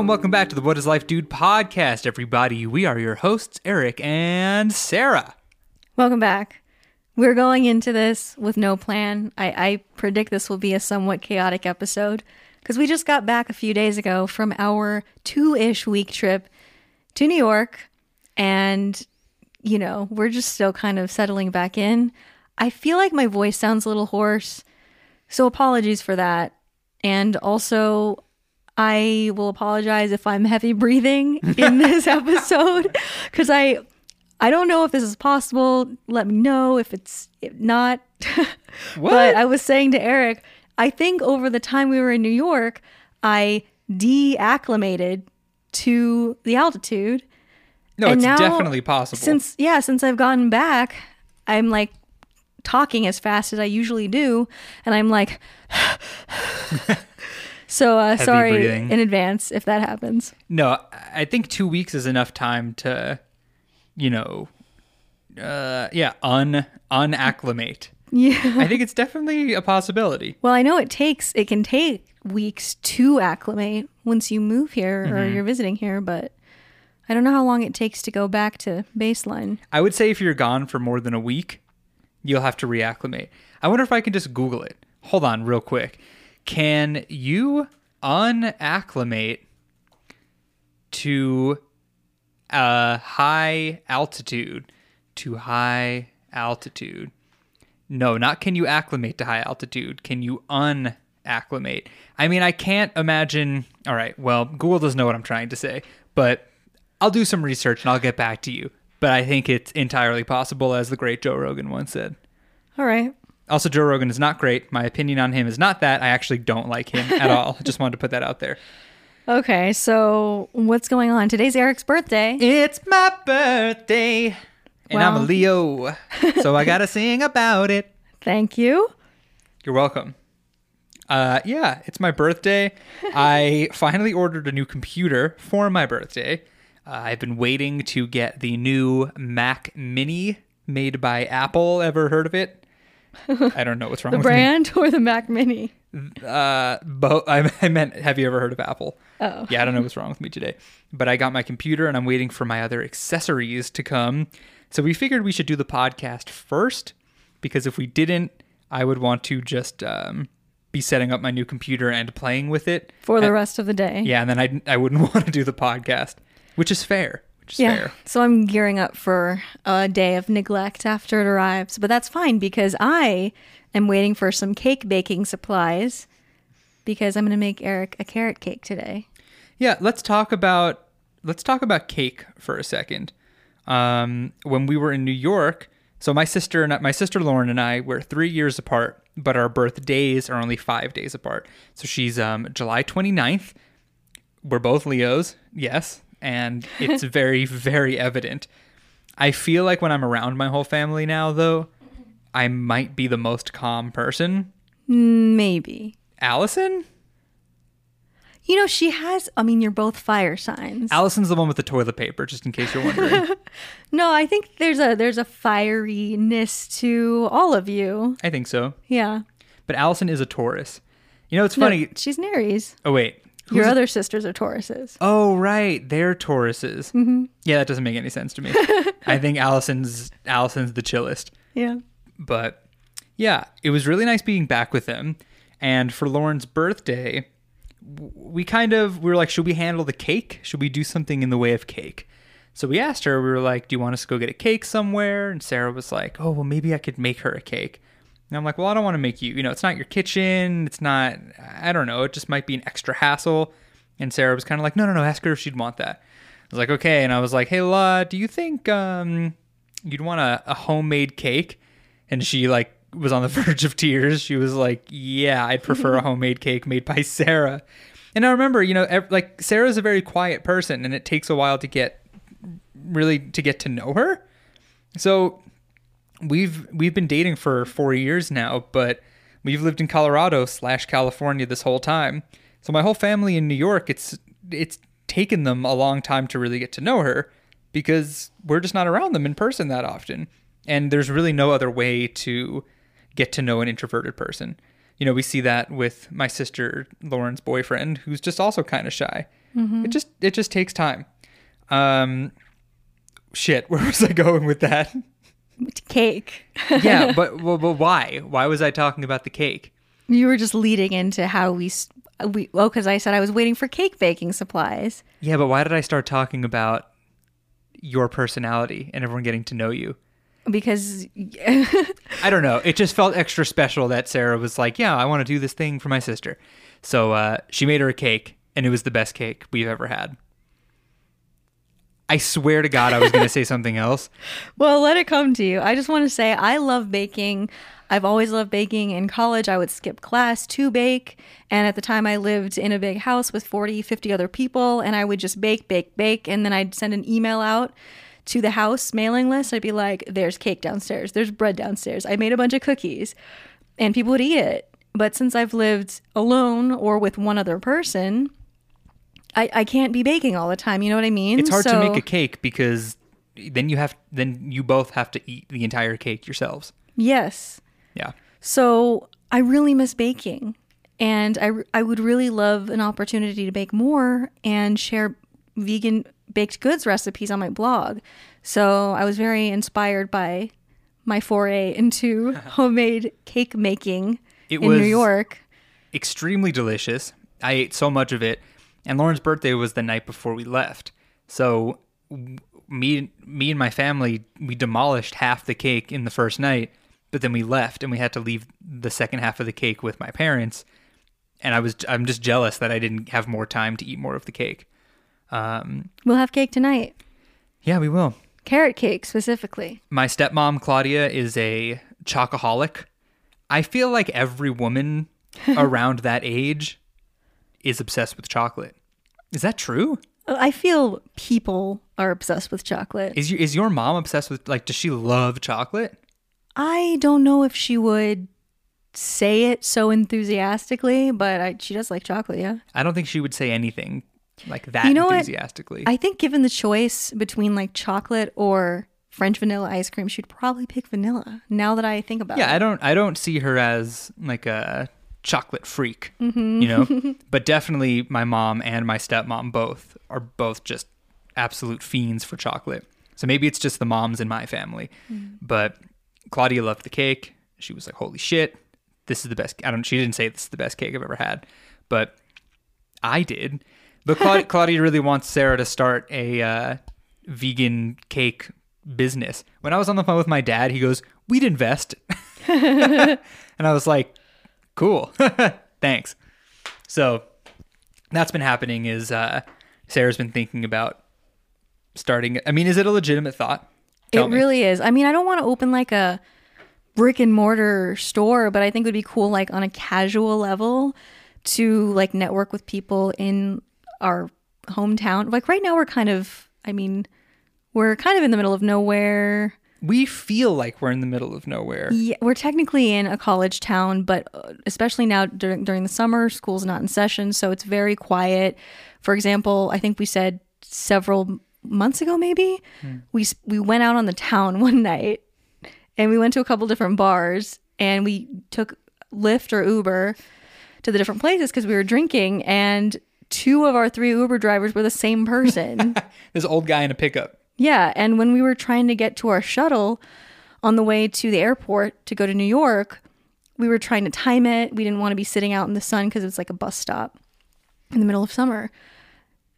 And welcome back to the What is Life Dude podcast, everybody. We are your hosts, Eric and Sarah. Welcome back. We're going into this with no plan. I, I predict this will be a somewhat chaotic episode because we just got back a few days ago from our two ish week trip to New York. And, you know, we're just still kind of settling back in. I feel like my voice sounds a little hoarse. So apologies for that. And also, I will apologize if I'm heavy breathing in this episode because I I don't know if this is possible. Let me know if it's not. but I was saying to Eric, I think over the time we were in New York, I deacclimated to the altitude. No, And it's now, definitely possible. Since yeah, since I've gotten back, I'm like talking as fast as I usually do, and I'm like. so uh, sorry breathing. in advance if that happens. no, I think two weeks is enough time to, you know, uh, yeah, un unacclimate. Yeah. I think it's definitely a possibility. Well, I know it takes it can take weeks to acclimate once you move here or Mm-hmm. you're visiting here, but I don't know how long it takes to go back to baseline. I would say if you're gone for more than a week, you'll have to reacclimate. I wonder if I can just Google it. Hold on, real quick. Can you unacclimate to a high altitude? To high altitude. No, not can you acclimate to high altitude. Can you unacclimate? I mean, I can't imagine. All right, well, Google doesn't know what I'm trying to say, but I'll do some research and I'll get back to you. But I think it's entirely possible, as the great Joe Rogan once said. All right. Also, Joe Rogan is not great. My opinion on him is not that. I actually don't like him at all. I just wanted to put that out there. Okay, so what's going on? Today's Eric's birthday. It's my birthday, and I'm a Leo, so I gotta sing about it. Thank you. You're welcome. Uh, yeah, it's my birthday. I finally ordered a new computer for my birthday. Uh, I've been waiting to get the new Mac Mini made by Apple. Ever heard of it? I don't know what's wrong The with brand or the Mac Mini? me. Uh, bo- I, I meant, have you ever heard of Apple? Oh. Yeah, I don't know what's wrong with me today. But I got my computer and I'm waiting for my other accessories to come. So we figured we should do the podcast first because if we didn't, I would want to just um, be setting up my new computer and playing with it. For the And- rest of the day. Yeah, and then I, I wouldn't want to do the podcast, which is fair. Yeah. So I'm gearing up for a day of neglect after it arrives, but that's fine because I am waiting for some cake baking supplies because I'm going to make Eric a carrot cake today. Yeah, let's talk about let's talk about cake for a second. Um, when we were in New York, so my sister and my sister Lauren and I were three years apart, but our birthdays are only five days apart. So she's um, July 29th. We're both Leos, yes, and it's very very evident. I feel like when I'm around my whole family now, though, I might be the most calm person. Maybe. Allison? You know, she has, I mean, you're both fire signs. Allison's the one with the toilet paper, just in case you're wondering. no, I think there's a there's a fieriness to all of you. I think so. Yeah. But Allison is a Taurus. You know, it's No, funny. she's an Aries. Oh wait, Your Who's- other sisters are Tauruses. Oh right, they're Tauruses. Mm-hmm. Yeah, that doesn't make any sense to me. I think Allison's Allison's the chillest. Yeah. But yeah, it was really nice being back with them. And for Lauren's birthday, we kind of we were like, should we handle the cake? Should we do something in the way of cake? So we asked her. We were like, do you want us to go get a cake somewhere? And Sarah was like, oh well, maybe I could make her a cake. And I'm like, well, I don't want to make you. You know, it's not your kitchen. It's not. I don't know. It just might be an extra hassle. And Sarah was kind of like, no, no, no. Ask her if she'd want that. I was like, okay. And I was like, hey, La, do you think um you'd want a, a homemade cake? And she like was on the verge of tears. She was like, yeah, I'd prefer a homemade cake made by Sarah. And I remember, you know, ev- like Sarah's a very quiet person, and it takes a while to get really to get to know her. So we've we've been dating for four years now, but we've lived in Colorado slash California this whole time. So my whole family in New York, it's it's taken them a long time to really get to know her because we're just not around them in person that often. And there's really no other way to get to know an introverted person. You know, we see that with my sister Lauren's boyfriend, who's just also kind of shy. It just it just takes time. Um, shit, where was I going with that? Cake. yeah, but, but but why? Why was I talking about the cake? You were just leading into how we we oh because I said I was waiting for cake baking supplies Yeah, but why did I start talking about your personality and everyone getting to know you? because I don't know. It just felt extra special that Sarah was like, "Yeah, I want to do this thing for my sister." So uh, she made her a cake, and it was the best cake we've ever had. I swear to God, I was going to say something else. well let it come to you. I just want to say I love baking. I've always loved baking. In college, I would skip class to bake. And at the time, I lived in a big house with 40, 50 other people. And I would just bake, bake, bake. And then I'd send an email out to the house mailing list. I'd be like, there's cake downstairs, there's bread downstairs. I made a bunch of cookies. And people would eat it. But since I've lived alone or with one other person, I, I can't be baking all the time. You know what I mean? It's hard to make a cake because then you have then you both have to eat the entire cake yourselves. Yes. Yeah. So I really miss baking. And I, I would really love an opportunity to bake more and share vegan baked goods recipes on my blog. So I was very inspired by my foray into homemade cake making It in was New York. extremely delicious. I ate so much of it, and Lauren's birthday was the night before we left. So me, me and my family, we demolished half the cake in the first night, but then we left, and we had to leave the second half of the cake with my parents. And I was, I'm just jealous that I didn't have more time to eat more of the cake. Um, We'll have cake tonight. yeah, we will. Carrot cake specifically. My stepmom Claudia is a chocoholic. I feel like every woman around that age is obsessed with chocolate. Is that true? I feel people are obsessed with chocolate. Is your is your mom obsessed with like does she love chocolate? I don't know if she would say it so enthusiastically, but I, she does like chocolate, yeah. I don't think she would say anything like that You know what? enthusiastically. I think given the choice between like chocolate or French vanilla ice cream, she'd probably pick vanilla. Now that I think about yeah, it. Yeah, I don't I don't see her as like a chocolate freak, Mm-hmm. you know. but definitely my mom and my stepmom both are both just absolute fiends for chocolate. So maybe it's just the moms in my family. Mm. But Claudia loved the cake. She was like, "Holy shit, this is the best." I don't. She didn't say this is the best cake I've ever had, but I did. But Claudia, Claudia really wants Sarah to start a uh, vegan cake business. When I was on the phone with my dad, he goes, "We'd invest," and I was like, "Cool, thanks." So that's been happening. Is uh, Sarah's been thinking about starting? I mean, is it a legitimate thought? Tell it me. really is. I mean, I don't want to open like a brick and mortar store, but I think it would be cool, like on a casual level, to like network with people in our hometown. Like right now, we're kind of, I mean, we're kind of in the middle of nowhere. We feel like we're in the middle of nowhere. Yeah, we're technically in a college town, but uh, especially now during during the summer, school's not in session, so it's very quiet. For example, I think we said several months ago, maybe we we went out on the town one night, and we went to a couple different bars, and we took Lyft or Uber to the different places because we were drinking, and two of our three Uber drivers were the same person. This old guy in a pickup. Yeah, and when we were trying to get to our shuttle on the way to the airport to go to New York, we were trying to time it. We didn't want to be sitting out in the sun because it's like a bus stop in the middle of summer.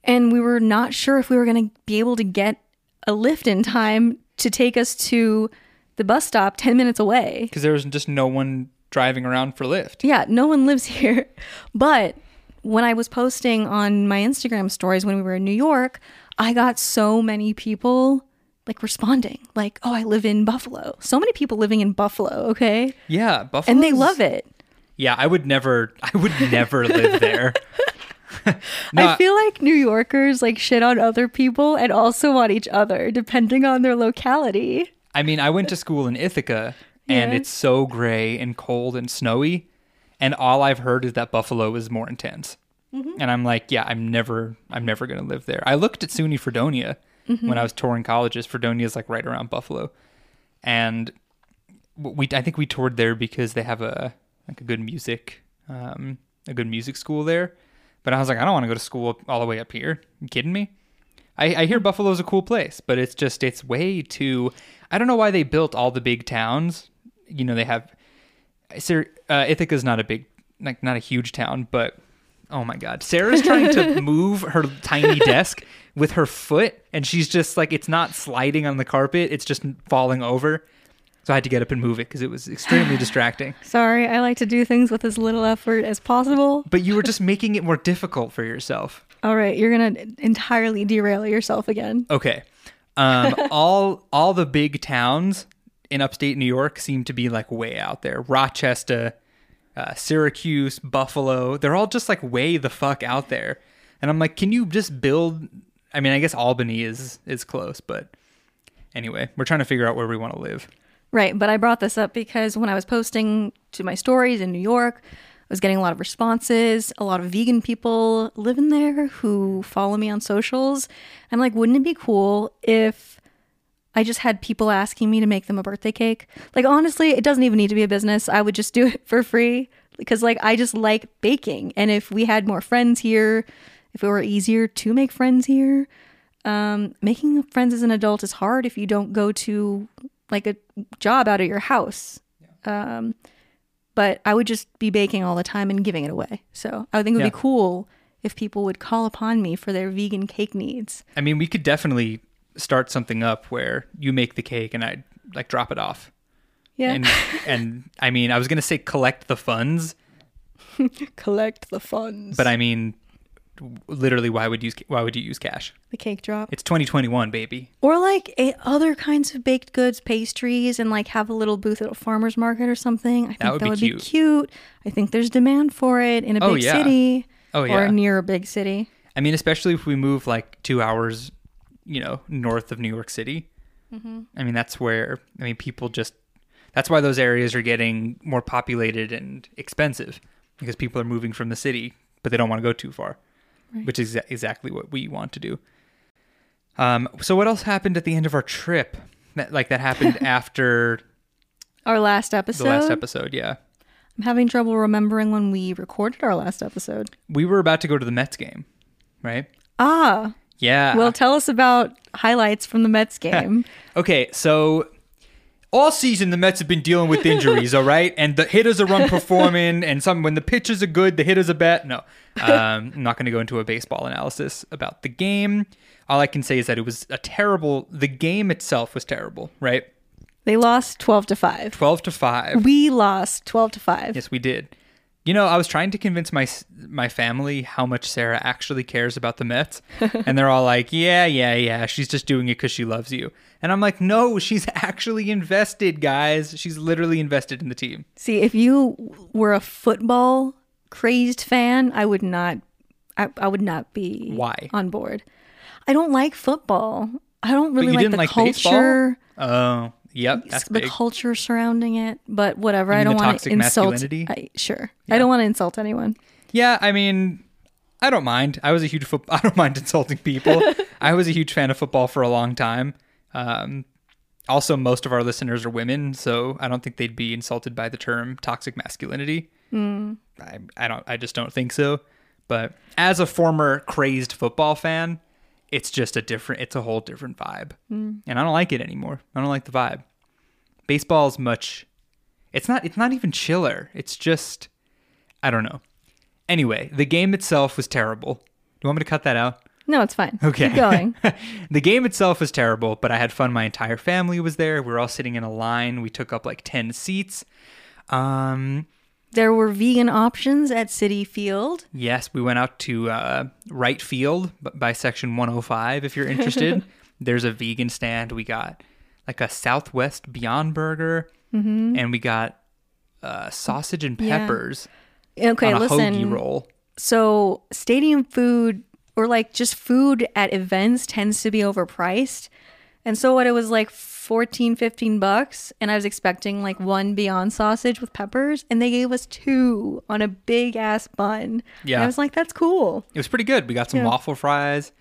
And we were not sure if we were going to be able to get a lift in time to take us to the bus stop 10 minutes away. because there was just no one driving around for Lyft. Yeah, no one lives here. But when I was posting on my Instagram stories when we were in New York, I got so many people like responding, like, "Oh, I live in Buffalo." So many people living in Buffalo, okay? Yeah, Buffalo. And they love it. Yeah, I would never. I would never live there. No, I feel like New Yorkers like shit on other people and also on each other depending on their locality. I mean, I went to school in Ithaca, and Yeah. it's so gray and cold and snowy, and all I've heard is that Buffalo is more intense. Mm-hmm. And I'm like, yeah, I'm never, I'm never gonna live there. I looked at SUNY Fredonia Mm-hmm. when I was touring colleges. Fredonia is like right around Buffalo, and we, I think we toured there because they have a like a good music, um, a good music school there. But I was like, I don't want to go to school all the way up here. You kidding me? I, I hear Buffalo's a cool place, but it's just it's way too. I don't know why they built all the big towns. You know, they have. Sir, uh, Ithaca's not a big, like not a huge town, but oh my god, Sarah's trying to move her tiny desk with her foot, and she's just like it's not sliding on the carpet; it's just falling over. So I had to get up and move it because it was extremely distracting. Sorry, I like to do things with as little effort as possible. But you were just making it more difficult for yourself. All right, you're gonna entirely derail yourself again. Okay. Um, all all the big towns in upstate New York seem to be like way out there. Rochester, uh, Syracuse, Buffalo, they're all just like way the fuck out there. And I'm like, can you just build? I mean, I guess Albany is is close, but anyway, we're trying to figure out where we want to live. Right, but I brought this up because when I was posting to my stories in New York, I was getting a lot of responses. A lot of vegan people live in there who follow me on socials. I'm like, wouldn't it be cool if I just had people asking me to make them a birthday cake? Like, honestly, it doesn't even need to be a business. I would just do it for free because, like, I just like baking. And if we had more friends here, if it were easier to make friends here, um, making friends as an adult is hard if you don't go to like a job out of your house. Um, but I would just be baking all the time and giving it away. So I would think it would Yeah. be cool if people would call upon me for their vegan cake needs. I mean, we could definitely start something up where you make the cake and I like drop it off. Yeah. And and I mean, I was gonna say collect the funds, Collect the funds. but I mean, literally, why would use why would you use cash? the cake drop. It's 2021, baby. Or like a, other kinds of baked goods, pastries, and like have a little booth at a farmer's market or something. I think that would would, be be, cute. cute. I think there's demand for it in a Oh, big yeah. city Oh yeah. or near a big city. I mean, especially if we move like two hours, you know, north of New York City. I mean, that's where I mean people just. That's why those areas are getting more populated and expensive because people are moving from the city, but they don't want to go too far, which is exa- exactly what we want to do. Um, so what else happened at the end of our trip? That like that happened after Our last episode. the last episode. Yeah, I'm having trouble remembering when we recorded our last episode. we were about to go to the Mets game, right? Ah, Yeah. well, tell us about highlights from the Mets game. Okay, so all season the Mets have been dealing with injuries, all right? And the hitters are unperforming, and some when the pitchers are good, the hitters are bad. No, um, I'm not going to go into a baseball analysis about the game. All I can say is that it was a terrible. The game itself was terrible, right? they lost 12 to 5. Twelve to five. We lost 12 to 5. Yes, we did. You know, I was trying to convince my my family how much Sarah actually cares about the Mets, and they're all like, "Yeah, yeah, yeah, she's just doing it because she loves you." And I'm like, "No, she's actually invested, guys. She's literally invested in the team." See, if you were a football crazed fan, I would not I, I would not be Why? on board. I don't like football. I don't really you like didn't the like culture. Oh, yep, that's the big. culture surrounding it, but whatever. I don't want to insult. masculinity? I, sure, I don't want to insult anyone. Yeah, I mean, I don't mind. I was a huge foot. I don't mind insulting people. I was a huge fan of football for a long time. Um, also, most of our listeners are women, so I don't think they'd be insulted by the term toxic masculinity. I, I don't. I just don't think so. But as a former crazed football fan, it's just a different. It's a whole different vibe, and I don't like it anymore. I don't like the vibe. Baseball's much. It's not. It's not even chiller. It's just. I don't know. Anyway, the game itself was terrible. Do you want me to cut that out? No, it's fine. Okay. Keep going. the game itself was terrible, but I had fun. My entire family was there. We were all sitting in a line. We took up like 10 seats. Um, there were vegan options at Citi Field. yes, we went out to uh, right field by section 105 if you're interested. There's a vegan stand. We got like a Southwest Beyond Burger, and we got uh, sausage and Yeah. peppers Okay, on a listen. hoagie roll. So, stadium food or like just food at events tends to be overpriced. And so what it was like 14 15 bucks and I was expecting like one Beyond sausage with peppers and they gave us two on a big ass bun. And Yeah. I was like that's cool. It was pretty good. We got some Yeah. waffle fries.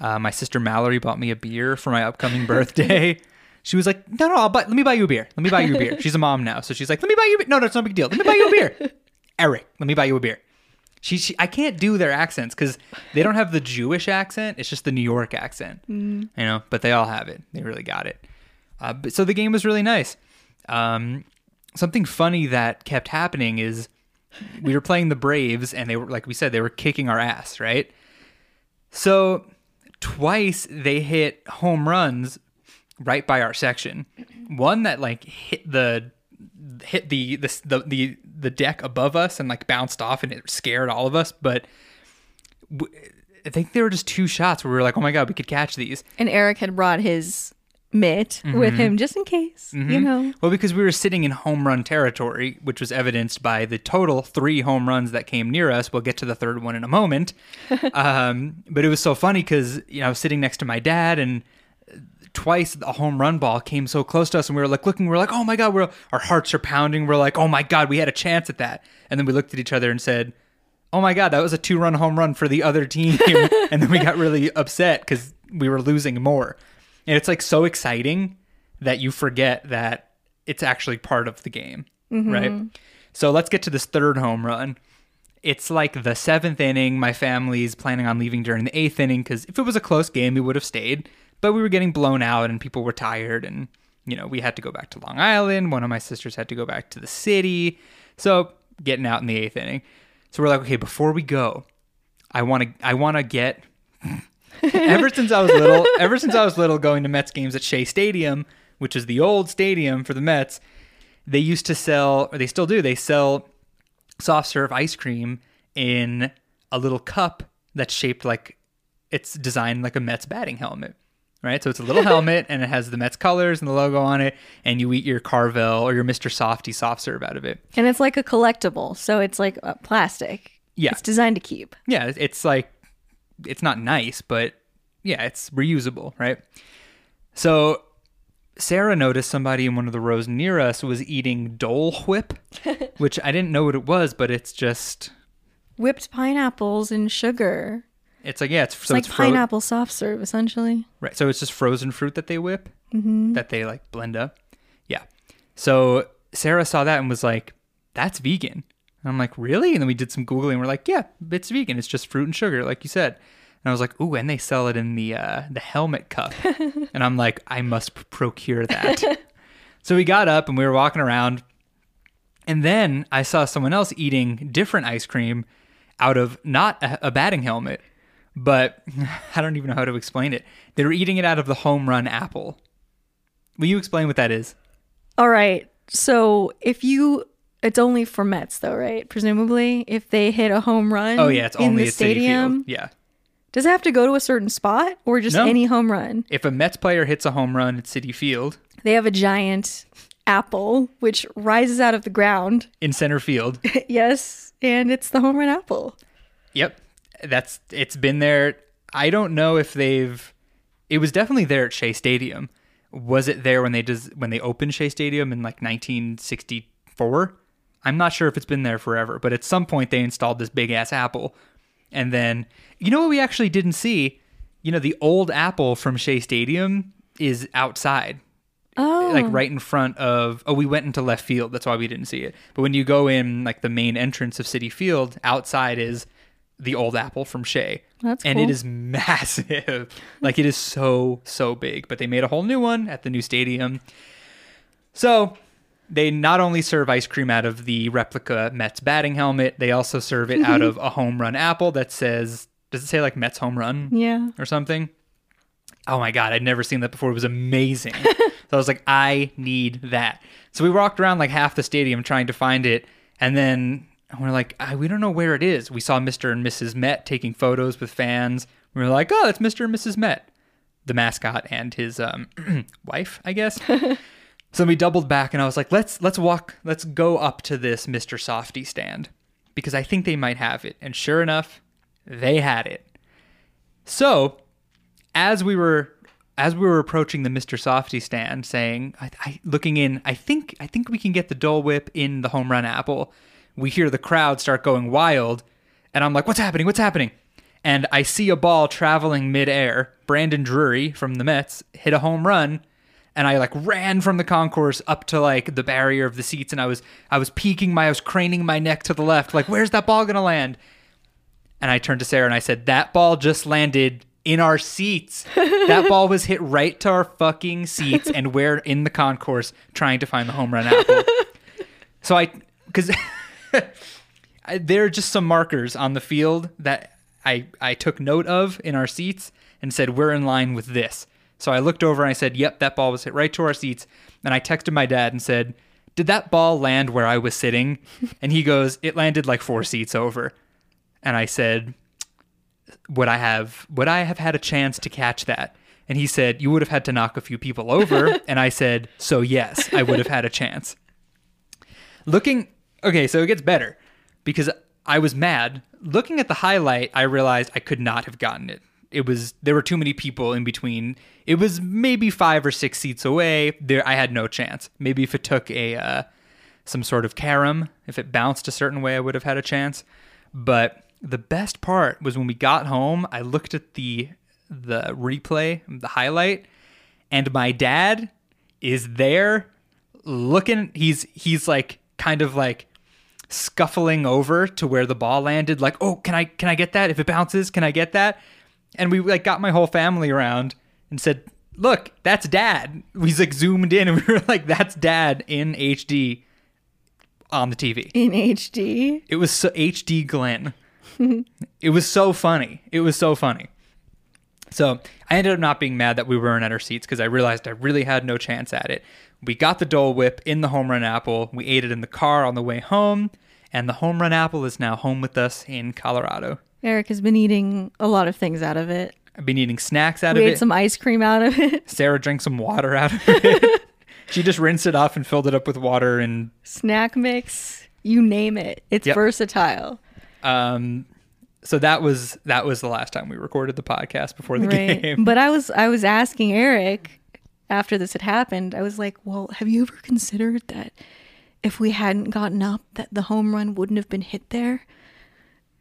Uh, my sister Mallory bought me a beer for my upcoming birthday. She was like, "No, no, I'll buy, let me buy you a beer. Let me buy you a beer." She's a mom now, so she's like, "Let me buy you. A beer. No, no, it's not a big deal. Let me buy you a beer." Eric, let me buy you a beer. She, she I can't do their accents because they don't have the Jewish accent. It's just the New York accent, Mm. you know. But they all have it. They really got it. Uh, but, so the game was really nice. Um, something funny that kept happening is we were playing the Braves, and they were like we said they were kicking our ass, right? So twice they hit home runs right by our section. One that like hit the hit the the the the, the deck above us and like bounced off and it scared all of us, but w- I think there were just two shots where we were like, "Oh my god, we could catch these." And Eric had brought his mitt Mm-hmm. with him just in case, you know. Well, because we were sitting in home run territory, which was evidenced by the total three home runs that came near us. We'll get to the third one in a moment. um, but it was so funny because you know I was sitting next to my dad, and twice a home run ball came so close to us, and we were like looking. We are like, "Oh my god!" We're our hearts are pounding. We're like, "Oh my god!" We had a chance at that, and then we looked at each other and said. Oh my God, that was a two run home run for the other team. and then we got really upset because we were losing more. And it's like so exciting that you forget that it's actually part of the game, mm-hmm. right? So let's get to this third home run. It's like the seventh inning. My family's planning on leaving during the eighth inning because if it was a close game, we would have stayed. But we were getting blown out and people were tired, and you know we had to go back to Long Island. One of my sisters had to go back to the city, so getting out in the eighth inning. So we're like, okay, before we go, I want to I want to get ever since I was little, ever since I was little going to Mets games at Shea Stadium, which is the old stadium for the Mets, they used to sell or they still do, they sell soft serve ice cream in a little cup that's shaped like it's designed like a Mets batting helmet. Right? So it's a little helmet and it has the Mets colors and the logo on it and you eat your Carvel or your Mr. Softee soft serve out of it. And it's like a collectible, so it's like uh, plastic. Yeah. It's designed to keep. yeah, it's like it's not nice, but yeah, it's reusable, right? So Sarah noticed somebody in one of the rows near us was eating Dole Whip, which I didn't know what it was, but it's just Whipped pineapples and sugar. It's like yeah, it's It's so like it's fro- pineapple soft serve, essentially. right. So it's just frozen fruit that they whip, that they like blend up. Yeah. So Sarah saw that and was like, "That's vegan." And I'm like, "Really?" And then we did some googling. We're like, "Yeah, it's vegan. It's just fruit and sugar, like you said." And I was like, "Ooh!" And they sell it in the uh, the helmet cup. and I'm like, "I must procure that." so we got up and we were walking around, and then I saw someone else eating different ice cream out of not a, a batting helmet, but I don't even know how to explain it. They were eating it out of the home run apple. Will you explain what that is? All right. So if you, it's only for Mets though, right? Presumably, if they hit a home run. Oh yeah, it's in only the stadium. Field. Yeah. Does it have to go to a certain spot or just No. any home run? If a Mets player hits a home run at Citi Field They have a giant apple which rises out of the ground. in center field, yes, and it's the home run apple. yep, that's it's been there. I don't know if they've. It was definitely there at Shea Stadium. Was it there when they does when they opened Shea Stadium in like 1964? I'm not sure if it's been there forever, but at some point they installed this big ass apple, and then you know what we actually didn't see. You know the old apple from Shea Stadium is outside. Oh, like right in front of oh we went into left field that's why we didn't see it but when you go in like the main entrance of Citi Field outside is the old apple from Shea That's and cool. it is massive like it is so so big but they made a whole new one at the new stadium so they not only serve ice cream out of the replica Mets batting helmet they also serve it out of a home run apple that says does it say like Mets home run yeah. or something. Oh my god, I'd never seen that before. It was amazing. so I was like, I need that. So we walked around like half the stadium trying to find it, and then we're like, "Ah, we don't know where it is. We saw Mr. and Mrs. Met taking photos with fans. We were like, oh, that's Mr. and Mrs. Met, the mascot and his um, wife, I guess. so we doubled back, and I was like, let's let's walk, let's go up to this Mr. Softee stand because I think they might have it. And sure enough, they had it. So as we were as we were approaching the Mr. Softee stand, saying, I, I, looking in, I think I think we can get the Dole Whip in the home run apple. We hear the crowd start going wild, and I'm like, what's happening? What's happening? And I see a ball traveling midair. Brandon Drury from the Mets hit a home run, and I like ran from the concourse up to like the barrier of the seats, and I was I was peeking my I was craning my neck to the left, like where's that ball gonna land? And I turned to Sarah and I said, That ball just landed in our seats. that ball was hit right to our fucking seats, and we're in the concourse trying to find the home run apple. so I, because there are just some markers on the field that I, I took note of in our seats and said, We're in line with this. So I looked over and I said, Yep, that ball was hit right to our seats. And I texted my dad and said, Did that ball land where I was sitting? And he goes, It landed like four seats over. And I said, Would I have would I have had a chance to catch that? And he said, You would have had to knock a few people over. and I said, So yes, I would have had a chance. Looking okay, so it gets better because I was mad. Looking at the highlight, I realized I could not have gotten it. It was there were too many people in between. It was maybe five or six seats away. There, I had no chance. Maybe if it took a uh, some sort of carom, if it bounced a certain way, I would have had a chance. But the best part was when we got home. I looked at the the replay, the highlight, and my dad is there looking. He's he's like kind of like scuffling over to where the ball landed like oh can i can i get that? If it bounces can i get that? And we like got my whole family around and said look that's dad. We like zoomed in and we were like that's dad in hd on the tv In HD. it was so hd glenn. It was so funny. It was so funny. So I ended up not being mad that we weren't at our seats because I realized I really had no chance at it. We got the Dole Whip in the home run apple. We ate it in the car on the way home, and the home run apple is now home with us in Colorado. Eric has been eating a lot of things out of it. I've been eating snacks out We of ate it. some ice cream out of it. Sarah drank some water out of it. she just rinsed it off and filled it up with water and Snack mix. You name it. It's Yep. versatile. um so that was that was the last time we recorded the podcast before the game. But I was I was asking Eric after this had happened. I was like, "Well, have you ever considered that if we hadn't gotten up, that the home run wouldn't have been hit there?"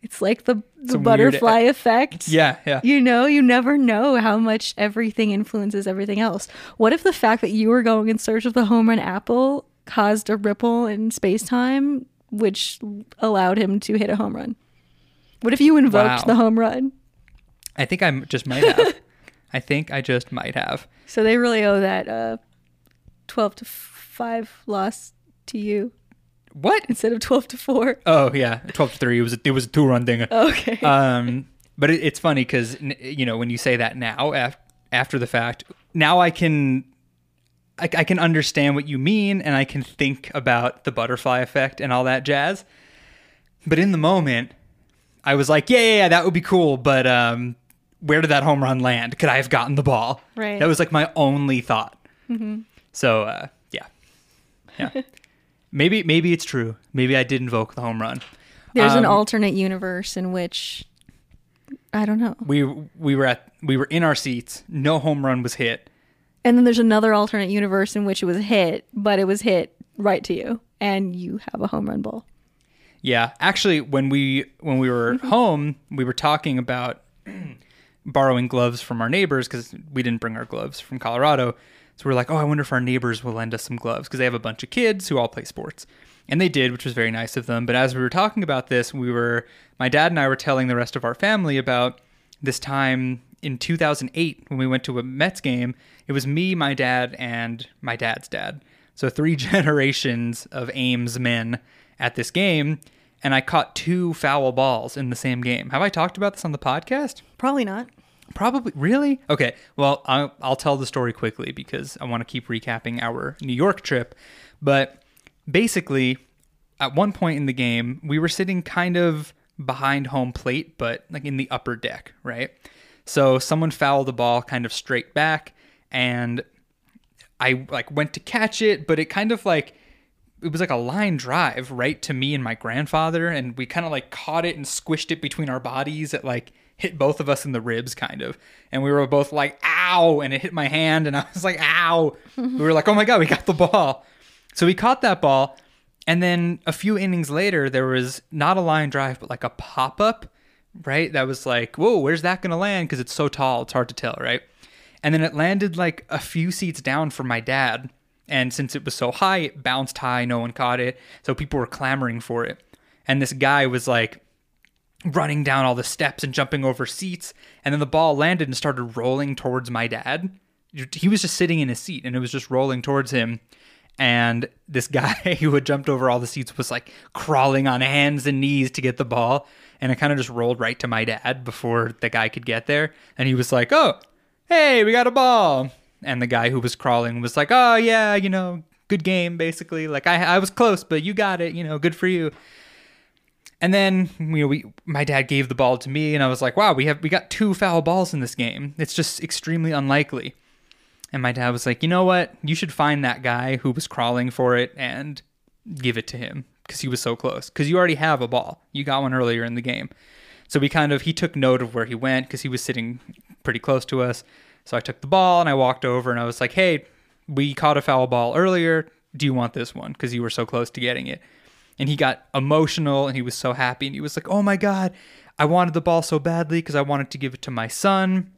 It's like the the Some weird- butterfly effect. Yeah, yeah. You know, you never know how much everything influences everything else. What if the fact that you were going in search of the home run apple caused a ripple in space time, which allowed him to hit a home run? What if you invoked Wow. the home run? I think I just might have. I think I just might have. So they really owe that uh, 12 to 5 loss to you What? instead of 12 to 4. Oh yeah, twelve to three. It was a, it was a two run thing. Okay. Um, but it, it's funny because you know when you say that now af- after the fact, now I can I, I can understand what you mean and I can think about the butterfly effect and all that jazz. But in the moment, I was like, yeah, yeah, yeah that would be cool. But um, where did that home run land? Could I have gotten the ball? Right. That was like my only thought. So uh, yeah, yeah. maybe maybe it's true. Maybe I did invoke the home run. There's an um, alternate universe in which I don't know. we we were at we were in our seats. No home run was hit. And then there's another alternate universe in which it was hit, but it was hit right to you and you have a home run ball. Yeah, actually, when we when we were home, we were talking about borrowing gloves from our neighbors because we didn't bring our gloves from Colorado. So we are like, oh, I wonder if our neighbors will lend us some gloves because they have a bunch of kids who all play sports, and they did, which was very nice of them. But as we were talking about this, we were my dad and I were telling the rest of our family about this time in 2008 when we went to a Mets game. It was me, my dad, and my dad's dad. So three generations of Ames men at this game, and I caught two foul balls in the same game. Have I talked about this on the podcast? Probably not. Probably. Really? Okay. Well, I'll, I'll tell the story quickly because I want to keep recapping our New York trip. But basically, at one point in the game, we were sitting kind of behind home plate, but like in the upper deck, right? So someone fouled the ball kind of straight back, and I like went to catch it, but it kind of like it was like a line drive right to me and my grandfather, and we kind of like caught it and squished it between our bodies. at like hit both of us in the ribs, kind of, and we were both like "ow," and it hit my hand, and I was like "ow." we were like, "Oh my god, we got the ball!" So we caught that ball, and then a few innings later, there was not a line drive, but like a pop up, right? That was like, "Whoa, where's that gonna land?" Because it's so tall, it's hard to tell, right? And then it landed like a few seats down from my dad. And since it was so high, it bounced high. No one caught it. So people were clamoring for it. And this guy was like, running down all the steps and jumping over seats. And then the ball landed and started rolling towards my dad. He was just sitting in his seat and it was just rolling towards him. And this guy who had jumped over all the seats was like crawling on hands and knees to get the ball. And it kind of just rolled right to my dad before the guy could get there. And he was like, Oh, hey, we got a ball. And the guy who was crawling was like, Oh, yeah, you know, good game, basically. Like, I, I was close, but you got it, you know, good for you. And then you know, we my dad gave the ball to me, and I was like, "Wow, we have we got two foul balls in this game. It's just extremely unlikely." And my dad was like, "You know what? You should find that guy who was crawling for it and give it to him because he was so close. Because you already have a ball. You got one earlier in the game." So we kind of he took note of where he went because he was sitting pretty close to us. So I took the ball and I walked over and I was like, "Hey, we caught a foul ball earlier. Do you want this one? Because you were so close to getting it." And he got emotional and he was so happy and he was like, "Oh my god, I wanted the ball so badly because I wanted to give it to my son."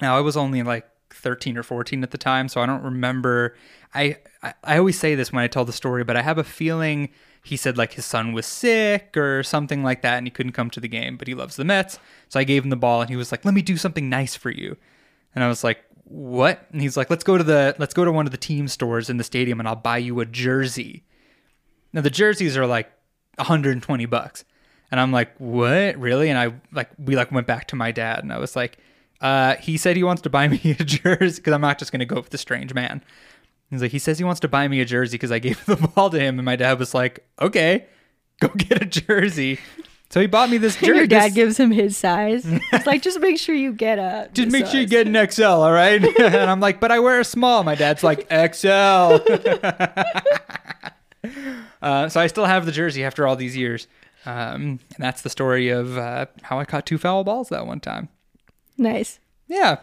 Now I was only like 13 or 14 at the time, so I don't remember. I, I I always say this when I tell the story, but I have a feeling he said like his son was sick or something like that and he couldn't come to the game, but he loves the Mets. So I gave him the ball and he was like, "Let me do something nice for you." And I was like, "What?" And he's like, "Let's go to the let's go to one of the team stores in the stadium and I'll buy you a jersey." Now the jerseys are like 120 bucks. And I'm like, "What? Really?" And I like we like went back to my dad and I was like, uh, he said he wants to buy me a jersey because I'm not just going to go with the strange man. He's like, he says he wants to buy me a jersey because I gave the ball to him, and my dad was like, okay, go get a jersey. So he bought me this jersey. Your dad this- gives him his size. It's like just make sure you get a. just make sure you get an XL, all right? and I'm like, but I wear a small. My dad's like, XL. Uh, so I still have the jersey after all these years. Um, and that's the story of uh, how I caught two foul balls that one time. nice. Yeah.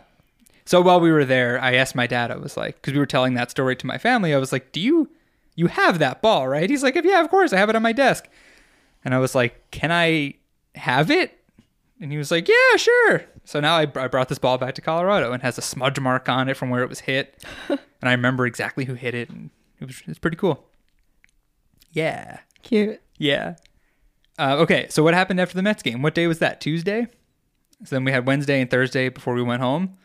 So while we were there, I asked my dad, I was like, because we were telling that story to my family, I was like, do you, you have that ball, right? He's like, yeah, of course, I have it on my desk. And I was like, can I have it? And he was like, yeah, sure. So now I, I brought this ball back to Colorado and has a smudge mark on it from where it was hit. and I remember exactly who hit it. And it was, it was pretty cool. Yeah. Cute. Yeah. Uh, okay, so what happened after the Mets game? What day was that? Tuesday? So then we had Wednesday and Thursday before we went home.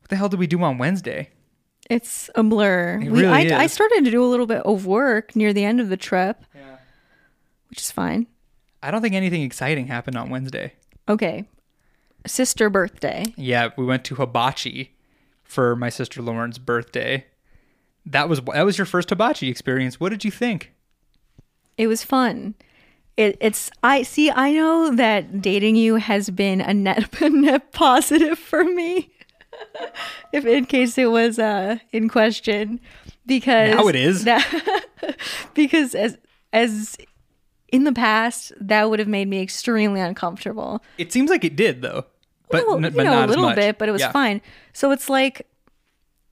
What the hell did we do on Wednesday? It's a blur. It we, really I, I started to do a little bit of work near the end of the trip, Yeah. which is fine. I don't think anything exciting happened on Wednesday. Okay. Sister birthday. Yeah, we went to Hibachi for my sister Lauren's birthday. That was that was your first hibachi experience. What did you think? It was fun. It, it's I see. I know that dating you has been a net a net positive for me. if in case it was uh in question, because Now it is. that- because as as in the past that would have made me extremely uncomfortable. It seems like it did though, but well, n- you but know, not a little bit, but it was Yeah. fine. So it's like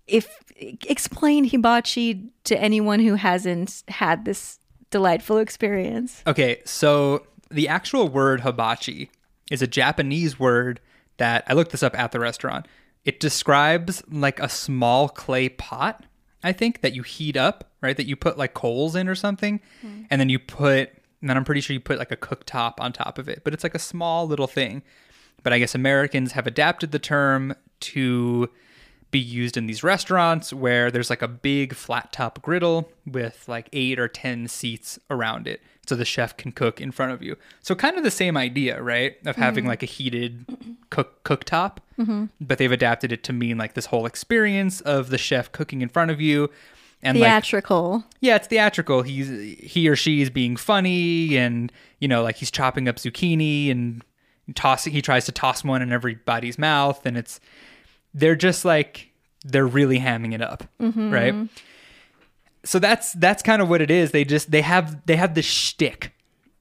if explain hibachi to anyone who hasn't had this delightful experience. Okay, so the actual word hibachi is a Japanese word that I looked this up at the restaurant. It describes like a small clay pot, I think, that you heat up, right? That you put like coals in or something, hmm. and then you put, and then I'm pretty sure you put like a cooktop on top of it. But it's like a small little thing. But I guess Americans have adapted the term to be used in these restaurants where there's like a big flat top griddle with like eight or 10 seats around it. So the chef can cook in front of you. So kind of the same idea, right? Of having mm-hmm. like a heated cook cooktop, mm-hmm. but they've adapted it to mean like this whole experience of the chef cooking in front of you. And like Theatrical. yeah, it's theatrical. He's he or she is being funny, and you know, like he's chopping up zucchini and tossing. He tries to toss one in everybody's mouth, and it's they're just like they're really hamming it up, right? So that's that's kind of what it is. They just they have they have the shtick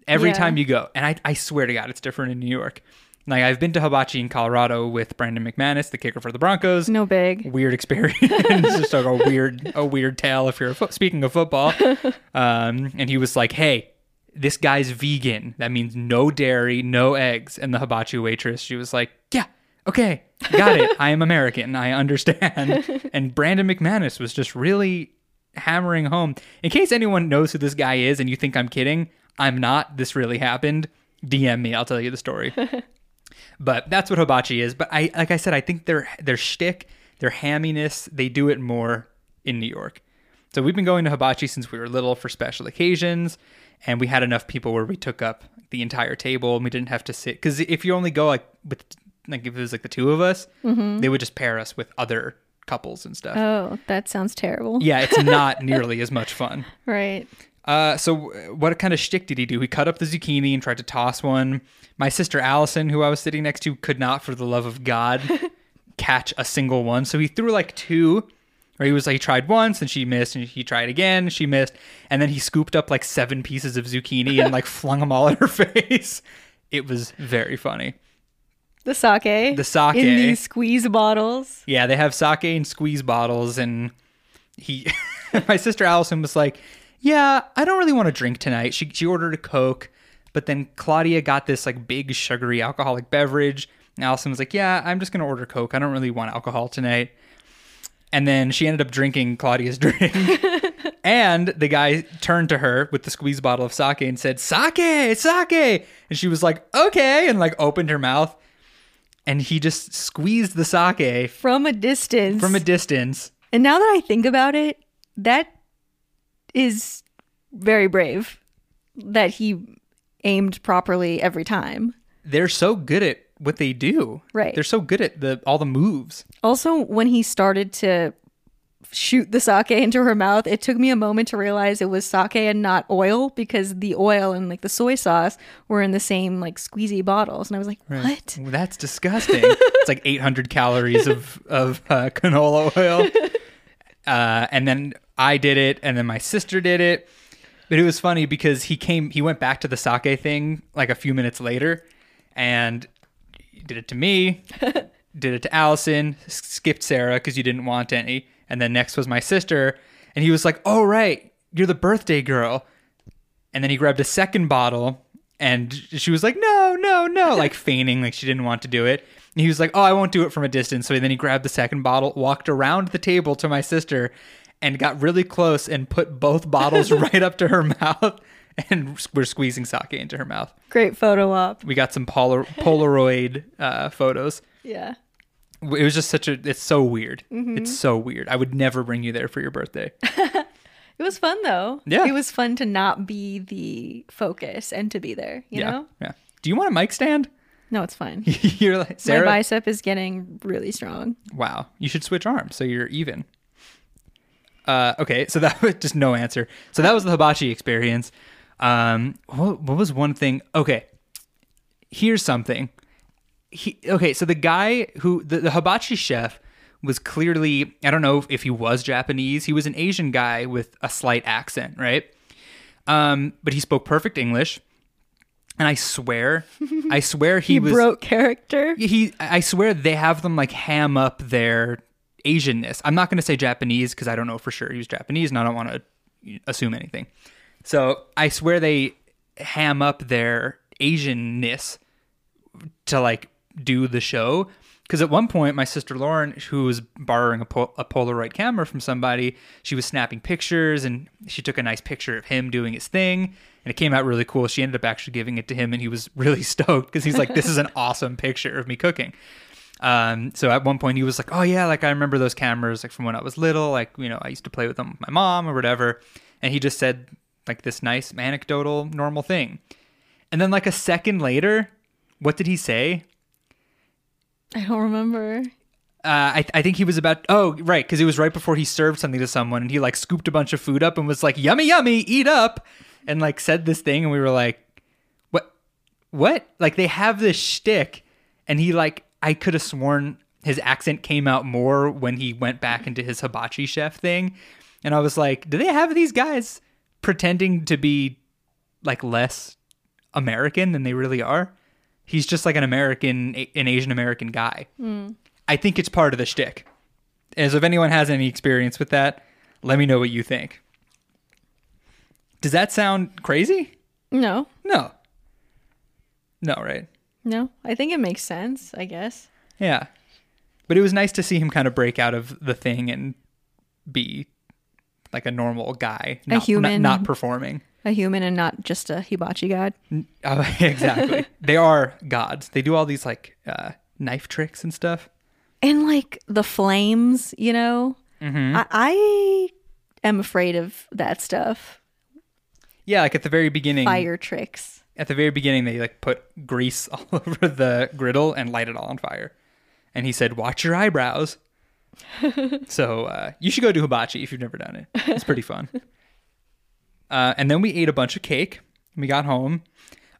every Yeah. time you go, and I I swear to God, it's different in New York. Like I've been to Hibachi in Colorado with Brandon McManus, the kicker for the Broncos No big. weird experience. just like a weird, a weird tale. If you're a fo- speaking of football, um, and he was like, "Hey, this guy's vegan. That means no dairy, no eggs." And the hibachi waitress, she was like, "Yeah, okay, got it. I am American. I understand." and Brandon McManus was just really hammering home. In case anyone knows who this guy is, and you think I'm kidding, I'm not. This really happened. DM me. I'll tell you the story. but that's what hibachi is. But I, like I said, I think their their shtick, their hamminess, they do it more in New York. So we've been going to hibachi since we were little for special occasions, and we had enough people where we took up the entire table and we didn't have to sit. Because if you only go like with like if it was like the two of us, they would just pair us with other couples and stuff. Oh, that sounds terrible. yeah, it's not nearly as much fun. Right. Uh, so what kind of shtick did he do? He cut up the zucchini and tried to toss one. My sister Allison, who I was sitting next to, could not, for the love of God, catch a single one. So he threw like two, or he was like he tried once and she missed, and he tried again, she missed, and then he scooped up like seven pieces of zucchini and like flung them all in her face. It was very funny. The sake. The sake. In these squeeze bottles. Yeah, they have sake and squeeze bottles, and he, my sister Allison was like, "Yeah, I don't really want to drink tonight." She she ordered a coke, but then Claudia got this like big sugary alcoholic beverage. And Allison was like, "Yeah, I'm just gonna order coke. I don't really want alcohol tonight." And then she ended up drinking Claudia's drink. and the guy turned to her with the squeeze bottle of sake and said, "Sake, sake." And she was like, "Okay," and like opened her mouth. And he just squeezed the sake From a distance. from a distance. and now that I think about it, that is very brave that he aimed properly every time. They're so good at what they do. Right. They're so good at the all the moves. Also, when he started to shoot the sake into her mouth, it took me a moment to realize it was sake and not oil because the oil and like the soy sauce were in the same like squeezy bottles. And I was like, what? Well, that's disgusting. it's like 800 calories of of uh, canola oil. Uh, and then I did it, and then my sister did it. But it was funny because he came, he went back to the sake thing like a few minutes later, and did it to me, did it to Allison, skipped Sarah because you didn't want any, and then next was my sister, and he was like, "Oh right, you're the birthday girl," and then he grabbed a second bottle, and she was like, "No, no, no," like feigning like she didn't want to do it. And he was like, "Oh, I won't do it from a distance." So then he grabbed the second bottle, walked around the table to my sister, and got really close and put both bottles right up to her mouth, and we're squeezing sake into her mouth. Great photo op. We got some Polar- Polaroid uh, photos. Yeah. It was just such a. It's so weird. It's so weird. I would never bring you there for your birthday. It was fun though. Yeah. It was fun to not be the focus and to be there, you yeah, know? yeah. Do you want a mic stand? No, it's fine. you're like Sarah. My bicep is getting really strong. Wow, you should switch arms so you're even. Uh, okay, so that was just no answer. So that was the hibachi experience. Um, what, what was one thing? Okay, here's something. He, okay, so the guy who the, the hibachi chef was clearly I don't know if he was Japanese. He was an Asian guy with a slight accent, right? Um, but he spoke perfect English, and I swear, I swear he, He, was broke character. he i swear they have them like ham up their asianness i'm not going to say japanese because i don't know for sure he was japanese and i don't want to assume anything so i swear they ham up their asianness to like do the show. Because at one point my sister lauren who was borrowing a, pol- a polaroid camera from somebody she was snapping pictures and she took a nice picture of him doing his thing and it came out really cool. She ended up actually giving it to him and he was really stoked because he's like this is an awesome picture of me cooking. Um, so at one point he was like oh yeah like i remember those cameras like from when i was little like you know i used to play with them with my mom or whatever. And he just said like this nice anecdotal normal thing. And then like a second later what did he say I don't remember. uh, I, I think he was about oh right because it was right before he served something to someone and he like scooped a bunch of food up and was like yummy yummy eat up and like said this thing and we were like what what like they have this shtick and he like I could have sworn his accent came out more when he went back into his hibachi chef thing and I was like do they have these guys pretending to be like less American than they really are he's just like an American an Asian American guy I think it's part of the shtick. As if anyone has any experience with that, let me know what you think. Does that sound crazy? No. No. No, right? No. I think it makes sense, I guess. Yeah. But it was nice to see him kind of break out of the thing and be like a normal guy, A human. not, not performing. A human and not just a hibachi god. Oh, exactly. they are gods. They do all these like uh, knife tricks and stuff. And like the flames, you know? Mm-hmm. I, I am afraid of that stuff. Yeah, like at the very beginning. Fire tricks. At the very beginning, they like put grease all over the griddle and light it all on fire. And he said, "Watch your eyebrows." so uh, you should go do hibachi if you've never done it. It's pretty fun. Uh, and then we ate a bunch of cake. We got home.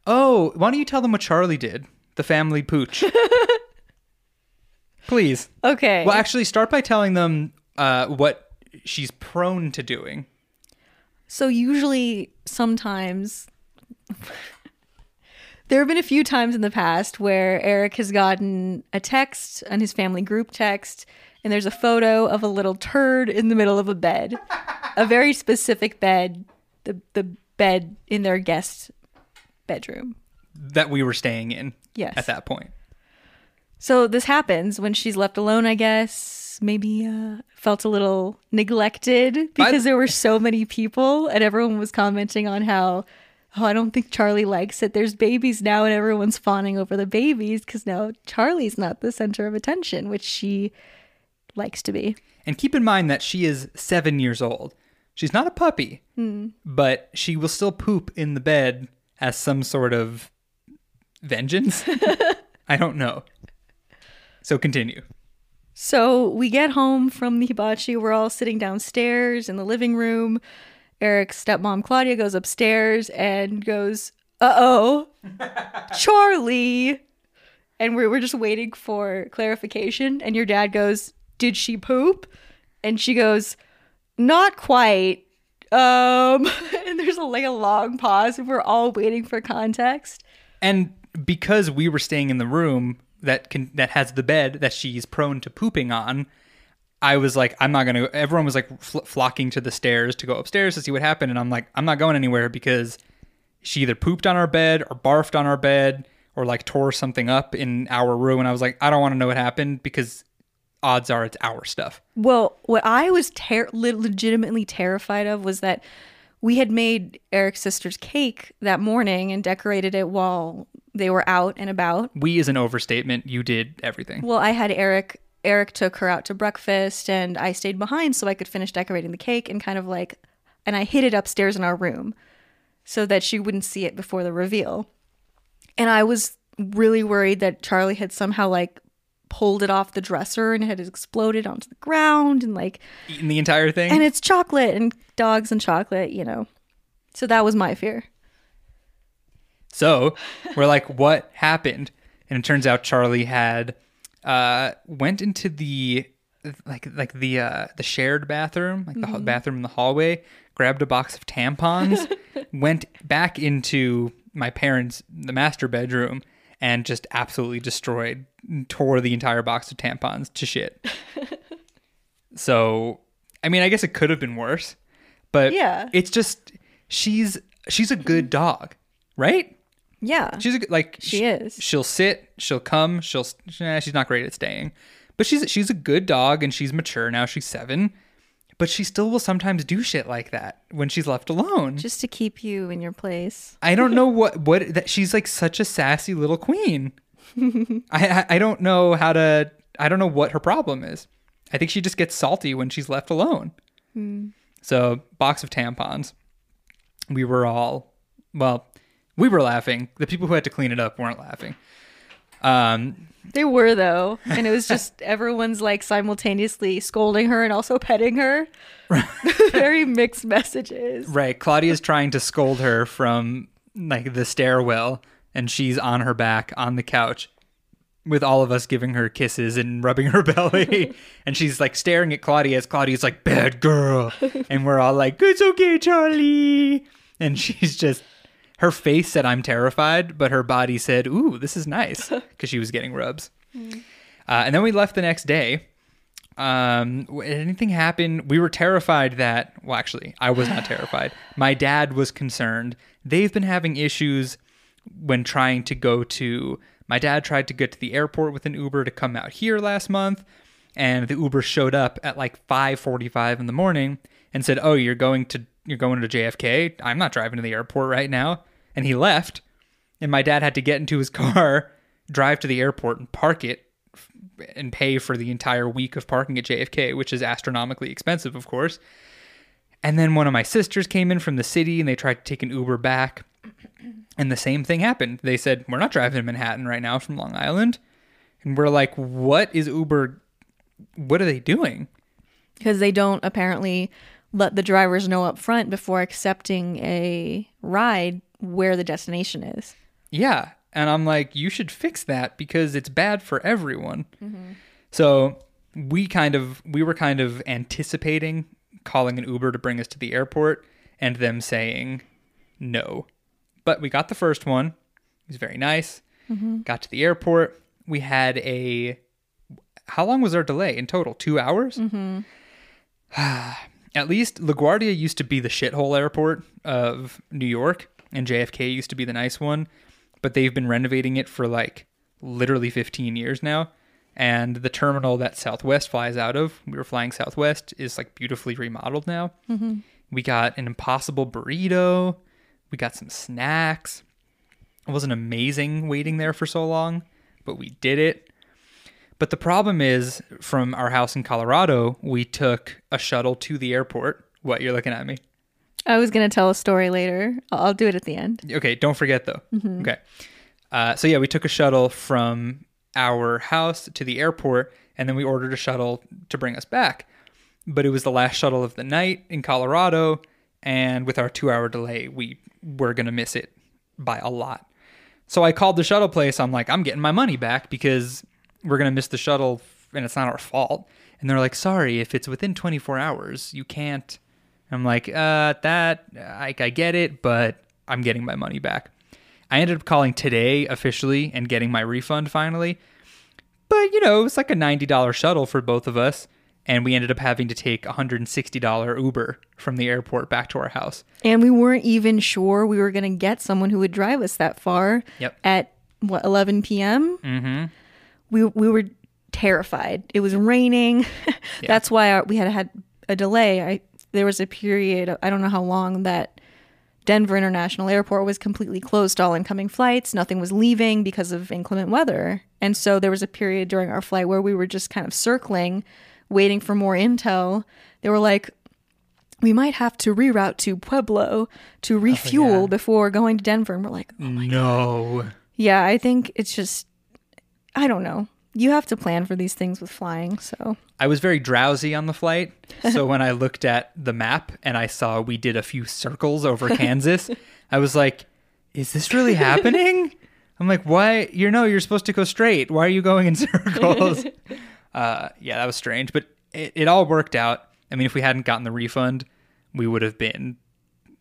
Oh, why don't you tell them what Charlie did? The family pooch. Please. Okay. Well, actually, start by telling them uh, what she's prone to doing. So usually, sometimes, there have been a few times in the past where Eric has gotten a text on his family group text, and there's a photo of a little turd in the middle of a bed, a very specific bed, the the bed in their guest bedroom. that we were staying in Yes. at that point. So this happens when she's left alone, I guess. Maybe uh, felt a little neglected because there were so many people, and everyone was commenting on how, oh, I don't think Charlie likes it. There's babies now, and everyone's fawning over the babies because now Charlie's not the center of attention, which she likes to be. And keep in mind that she is seven years old. She's not a puppy, but she will still poop in the bed as some sort of vengeance. I don't know. So continue. So we get home from the hibachi. We're all sitting downstairs in the living room. Eric's stepmom, Claudia, goes upstairs and goes, Uh oh, Charlie. And we're, we're just waiting for clarification. And your dad goes, Did she poop? And she goes, Not quite. Um, and there's a, like a long pause, and we're all waiting for context. And because we were staying in the room that can that has the bed that she's prone to pooping on, I was like, I'm not gonna. Everyone was like fl- flocking to the stairs to go upstairs to see what happened, and I'm like, I'm not going anywhere because she either pooped on our bed or barfed on our bed or like tore something up in our room, and I was like, I don't want to know what happened because odds are it's our stuff. Well, what I was ter- legitimately terrified of was that we had made Eric's sister's cake that morning and decorated it while they were out and about. We is an overstatement. You did everything. Well, I had Eric. Eric took her out to breakfast, and I stayed behind so I could finish decorating the cake and kind of like, and I hid it upstairs in our room so that she wouldn't see it before the reveal. And I was really worried that Charlie had somehow like pulled it off the dresser and it had exploded onto the ground and like Eating the entire thing. and it's chocolate and dogs and chocolate, you know. So that was my fear. So we're like, what happened? And it turns out Charlie had uh, went into the like like the uh, the shared bathroom, like the Mm-hmm. bathroom in the hallway, grabbed a box of tampons, went back into my parents' the master bedroom, and just absolutely destroyed, tore the entire box of tampons to shit. so, I mean, I guess it could have been worse, but Yeah. it's just she's she's a good dog, right? Yeah. She's a, like She sh- is. She'll sit. She'll come. She'll. Nah, she's not great at staying, but she's she's a good dog and she's mature now. She's seven, but she still will sometimes do shit like that when she's left alone. Just to keep you in your place. I don't know what what that she's like such a sassy little queen. I, I don't know how to. I don't know what her problem is. I think she just gets salty when she's left alone. So box of tampons. We were all well. We were laughing. The people who had to clean it up weren't laughing. Um, They were though, and it was just everyone's like simultaneously scolding her and also petting her. Very mixed messages. right. Claudia's trying to scold her from like the stairwell, and she's on her back on the couch with all of us giving her kisses and rubbing her belly. and she's like staring at Claudia as Claudia's like, bad girl. and we're all like, it's okay, Charlie. And she's just, her face said, I'm terrified, but her body said, ooh, this is nice because she was getting rubs. Uh, and then we left the next day. Um, anything happened? We were terrified that, well, actually, I was not terrified. My dad was concerned. They've been having issues when trying to go to, my dad tried to get to the airport with an Uber to come out here last month. And the Uber showed up at like 5:45 in the morning and said, "Oh, you're going to you're going to JFK. I'm not driving to the airport right now." And he left, and my dad had to get into his car, drive to the airport, and park it, and pay for the entire week of parking at JFK, which is astronomically expensive, of course. And then one of my sisters came in from the city, and they tried to take an Uber back, and the same thing happened. They said, "We're not driving to Manhattan right now from Long Island," and we're like, "What is Uber? What are they doing?" because they don't apparently let the drivers know up front before accepting a ride where the destination is. Yeah. And I'm like, you should fix that because it's bad for everyone. Mm-hmm. So we kind of we were kind of anticipating calling an Uber to bring us to the airport and them saying no. But we got the first one. It was very nice. Mm-hmm. Got to the airport. We had a how long was our delay in total? Two hours? Mm-hmm. At least LaGuardia used to be the shithole airport of New York, and JFK used to be the nice one. But they've been renovating it for like literally 15 years now. And the terminal that Southwest flies out of, we were flying Southwest, is like beautifully remodeled now. Mm-hmm. We got an impossible burrito. We got some snacks. It wasn't amazing waiting there for so long, but we did it. But the problem is, from our house in Colorado, we took a shuttle to the airport. What, you're looking at me? I was going to tell a story later. I'll, I'll do it at the end. Okay, don't forget though. Okay. Uh, so, yeah, we took a shuttle from our house to the airport, and then we ordered a shuttle to bring us back. But it was the last shuttle of the night in Colorado, and with our two hour delay, we were going to miss it by a lot. So I called the shuttle place. I'm like, I'm getting my money back because we're going to miss the shuttle and it's not our fault. And they're like, sorry, if it's within 24 hours, you can't. I'm like, uh, that, I, I get it, but I'm getting my money back. I ended up calling today officially and getting my refund finally. But, you know, it was like a $90 shuttle for both of us. And we ended up having to take a $160 Uber from the airport back to our house. And we weren't even sure we were going to get someone who would drive us that far Yep. at what 11 p.m. Mm-hmm. We we were terrified. It was raining. That's why our, we had had a delay. I there was a period I don't know how long that Denver International Airport was completely closed to all incoming flights. Nothing was leaving because of inclement weather. And so there was a period during our flight where we were just kind of circling, waiting for more intel. They were like, we might have to reroute to Pueblo to oh, refuel yeah. before going to Denver. And we're like, oh no. yeah, I think it's just, I don't know. You have to plan for these things with flying. So I was very drowsy on the flight. So when I looked at the map and I saw we did a few circles over Kansas, I was like, is this really happening? I'm like, why? You know, you're supposed to go straight. Why are you going in circles? uh, yeah, that was strange, but it, it all worked out. I mean, if we hadn't gotten the refund, we would have been.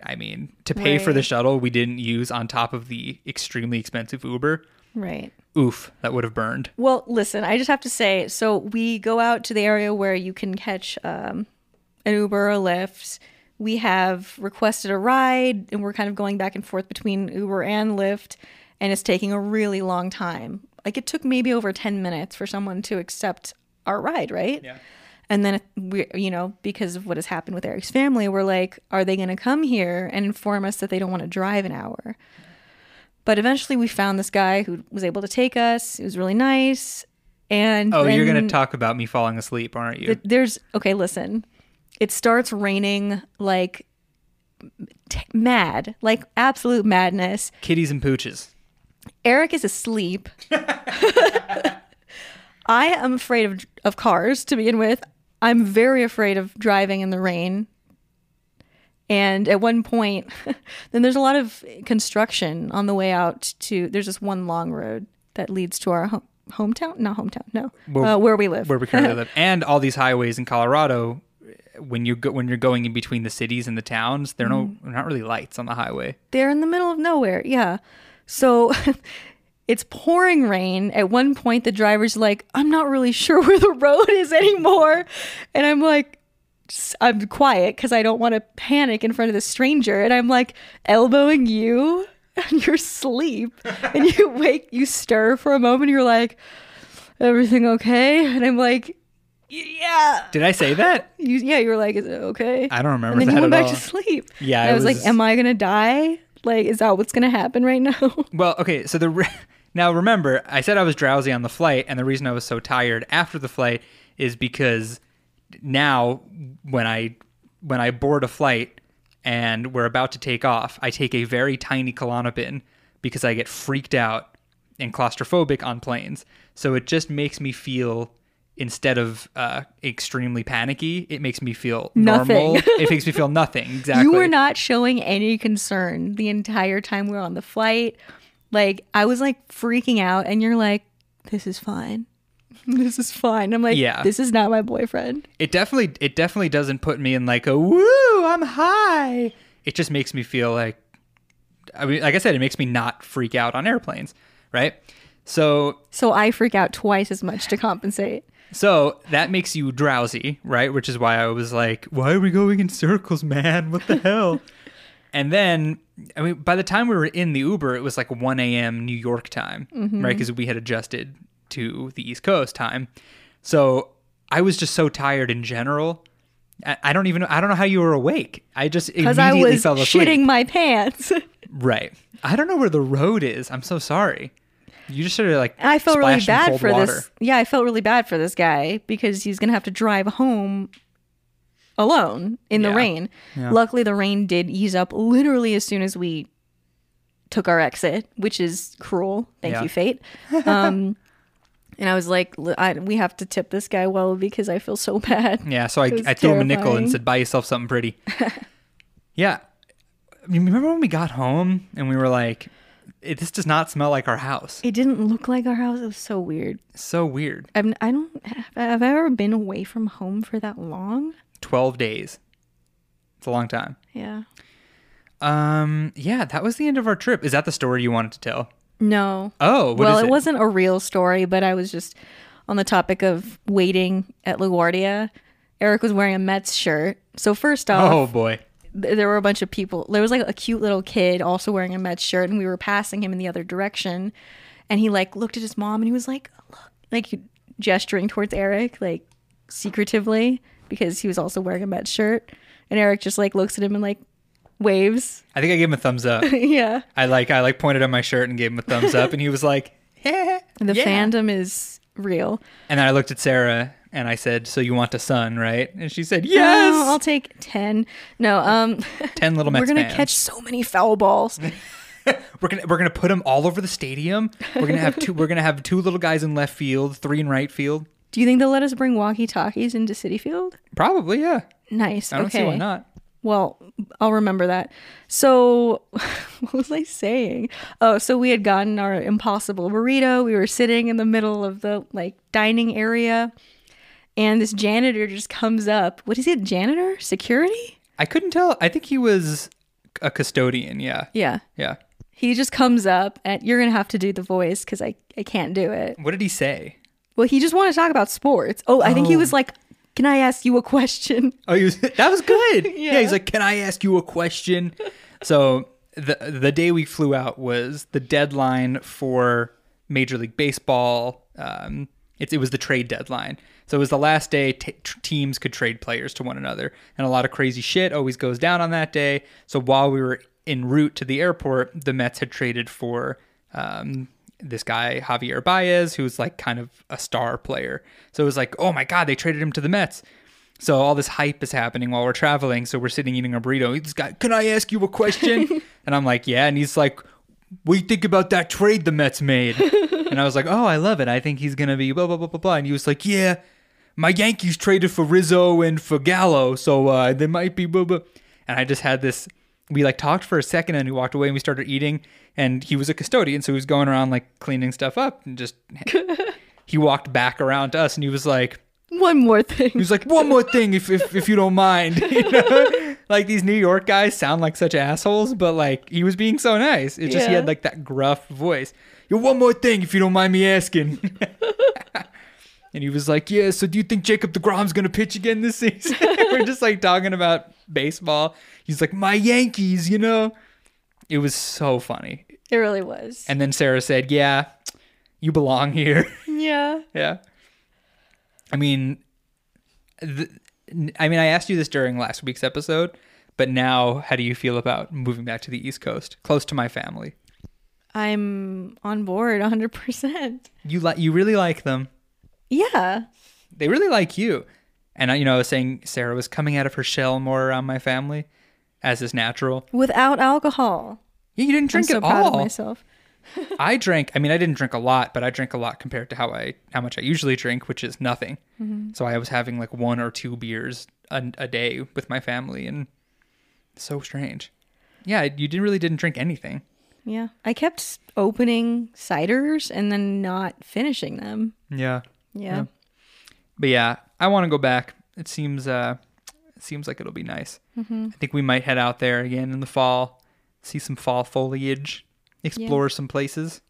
I mean, to pay for the shuttle we didn't use on top of the extremely expensive Uber. right. Oof, that would have burned. Well, listen, I just have to say, so we go out to the area where you can catch um, an Uber or a Lyft. We have requested a ride, and we're kind of going back and forth between Uber and Lyft, and it's taking a really long time. Like it took maybe over ten minutes for someone to accept our ride, right? Yeah. And then we, you know, because of what has happened with Eric's family, we're like, are they going to come here and inform us that they don't want to drive an hour? But eventually, we found this guy who was able to take us. It was really nice. And Oh, you're going to talk about me falling asleep, aren't you? th- there's okay. Listen, it starts raining like t- mad, like absolute madness. Kitties and pooches. Eric is asleep. I am afraid of of cars to begin with. I'm very afraid of driving in the rain. And at one point, then there's a lot of construction on the way out to. There's this one long road that leads to our home, hometown. Not hometown. No, Where- uh, where we live. where we currently live, and all these highways in Colorado. When you go, when you're going in between the cities and the towns, there are no Mm-hmm. not really lights on the highway. They're in the middle of nowhere. Yeah. So it's pouring rain. At one point, the driver's like, I'm not really sure where the road is anymore. And I'm like, I'm quiet because I don't want to panic in front of the stranger. And I'm like, elbowing you and you're asleep. and you wake, you stir for a moment. You're like, everything okay? And I'm like, yeah. Did I say that? You, yeah, you were like, is it okay? I don't remember and then that you went back all. to sleep. Yeah, I was, was- like, am I gonna die? Like, is that what's gonna happen right now? Well, okay, so the re- now remember, I said I was drowsy on the flight, and the reason I was so tired after the flight is because now when I when I board a flight and we're about to take off, I take a very tiny Klonopin because I get freaked out and claustrophobic on planes. So it just makes me feel instead of uh, extremely panicky, it makes me feel normal. Nothing. it makes me feel nothing. Exactly. You were not showing any concern the entire time we were on the flight. Like, I was like freaking out, and you're like, this is fine. This is fine. I'm like, Yeah. this is not my boyfriend. it definitely it definitely doesn't put me in like a woo i'm high it just makes me feel like i mean like i said it makes me not freak out on airplanes right so So I freak out twice as much to compensate. so that makes you drowsy right which is why i was like why are we going in circles man what the hell and then i mean by the time we were in the uber it was like 1 a.m new york time mm-hmm. right because we had adjusted to the east coast time so i was just so tired in general I I don't even. I don't know how you were awake. I just immediately I was fell asleep. shitting my pants. Right. I don't know where the road is. I'm so sorry. You just sort of like. I felt really bad for water. this. Yeah, I felt really bad for this guy because he's gonna have to drive home alone in the Yeah. rain. Yeah. Luckily, the rain did ease up literally as soon as we took our exit, which is cruel. Thank Yeah. you, fate. Um, and I was like, I, we have to tip this guy well because I feel so bad. Yeah. So I, I threw him a nickel and said, "Buy yourself something pretty." yeah. Remember when we got home and we were like, "It- "This does not smell like our house." It didn't look like our house. It was so weird. so weird. I'm, I don't have I ever been away from home for that long. Twelve days. It's a long time. Yeah. Um. Yeah. That was the end of our trip. Is that the story you wanted to tell? No. Oh. well, it? it wasn't a real story, but I was just on the topic of waiting at LaGuardia. Eric was wearing a Mets shirt. So first oh, off, Oh boy. th- there were a bunch of people. There was like a cute little kid also wearing a Mets shirt, and we were passing him in the other direction. And he like looked at his mom and he was like, look, like gesturing towards Eric, like secretively, because he was also wearing a Mets shirt. And Eric just like looks at him and like waves. I think I gave him a thumbs up. yeah. I like I like pointed at my shirt and gave him a thumbs up, and he was like, "Yeah." The yeah." fandom is real. And then I looked at Sarah and I said, "So you want a son, right?" And she said, Oh, "Yes." I'll take 10. No, um Ten little Mets we're going to catch so many foul balls. We're gonna we're gonna put them all over the stadium. We're gonna have two. We're gonna have two little guys in left field, three in right field. Do you think they'll let us bring walkie-talkies into Citi Field? Probably, yeah. Nice. I don't okay. see why not. Well, I'll remember that. So, what was I saying? Oh, so we had gotten our impossible burrito. We were sitting in the middle of the like dining area, and this janitor just comes up. What is it? Janitor? Security? I couldn't tell. I think he was a custodian. Yeah, Yeah. yeah. He just comes up, and you're gonna have to do the voice because I I can't do it. What did he say? Well, he just wanted to talk about sports. Oh, I think he Oh. was like, "Can I ask you a question?" Oh, he was, that was good. yeah. Yeah. he's like, "Can I ask you a question?" so the the day we flew out was the deadline for Major League Baseball. Um, it, it was the trade deadline, so it was the last day t- t- teams could trade players to one another, and a lot of crazy shit always goes down on that day. So while we were en route to the airport, the Mets had traded for. Um, this guy Javier Baez, who's like kind of a star player. So it was like, oh my god, they traded him to the Mets. So all this hype is happening while we're traveling. So we're sitting eating a burrito. He's got, can I ask you a question? and I'm like, yeah. And he's like, what do you think about that trade the Mets made? and I was like, oh, I love it. I think he's gonna be blah blah blah blah blah. And he was like, yeah, my Yankees traded for Rizzo and for Gallo, so uh, they might be blah blah. And I just had this. We like talked for a second, and he walked away, and we started eating. And he was a custodian, so he was going around like cleaning stuff up, and just he walked back around to us, and he was like. One more thing. He was like, one more thing, if if, if you don't mind. You know? like these New York guys sound like such assholes, but like he was being so nice. It's just he had like that gruff voice. Yo, one more thing, if you don't mind me asking. and he was like, yeah. So do you think Jacob deGrom's gonna pitch again this season? We're just like talking about baseball. He's like, my Yankees, you know. It was so funny. It really was. And then Sarah said, yeah, you belong here. yeah. Yeah. I mean, th- I mean, I asked you this during last week's episode, but now how do you feel about moving back to the East Coast, close to my family? I'm on board 100%. You like you really like them. Yeah. They really like you. And I, you know, I was saying Sarah was coming out of her shell more around my family, as is natural. Without alcohol. Yeah, you didn't drink I'm so at proud of myself. I drank. I mean, I didn't drink a lot, but I drank a lot compared to how I how much I usually drink, which is nothing. Mm-hmm. So I was having like one or two beers a, a day with my family, and so strange. Yeah, you didn't really didn't drink anything. Yeah. I kept opening ciders and then not finishing them. Yeah, Yeah. Yeah. but yeah, I want to go back. It seems uh, it seems like it'll be nice. Mm-hmm. I think we might head out there again in the fall, see some fall foliage, explore some places,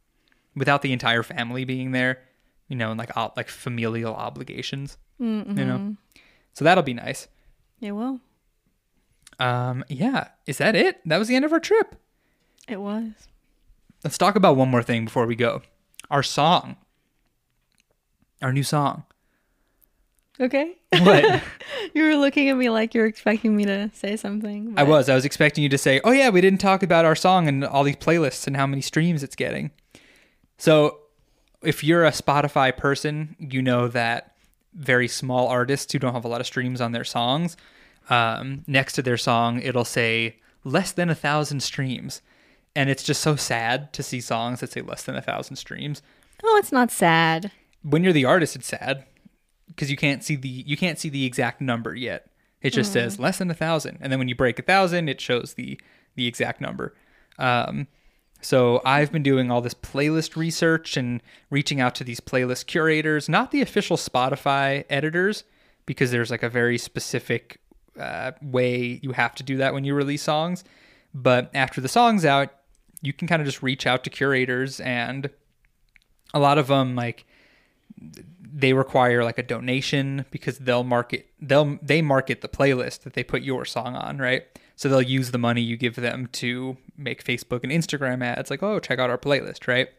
without the entire family being there. You know, and like ob- like familial obligations. Mm-hmm. You know, so that'll be nice. It will. Um, yeah, is that it? That was the end of our trip. It was. Let's talk about one more thing before we go. Our song, our new song. Okay. What? you were looking at me like you were expecting me to say something. I was. I was expecting you to say, "Oh yeah, we didn't talk about our song and all these playlists and how many streams it's getting." So, if you're a Spotify person, you know that very small artists who don't have a lot of streams on their songs, um, next to their song, it'll say less than a thousand streams, and it's just so sad to see songs that say less than a thousand streams. Oh, it's not sad. When you're the artist, it's sad because you can't see the you can't see the exact number yet. It just says less than a thousand, and then when you break a thousand, it shows the the exact number. Um, so I've been doing all this playlist research and reaching out to these playlist curators, not the official Spotify editors, because there's like a very specific uh, way you have to do that when you release songs. But after the song's out, you can kind of just reach out to curators, and a lot of them like they require like a donation because they'll market they'll they market the playlist that they put your song on, right? So they'll use the money you give them to make Facebook and Instagram ads like, "Oh, check out our playlist," right?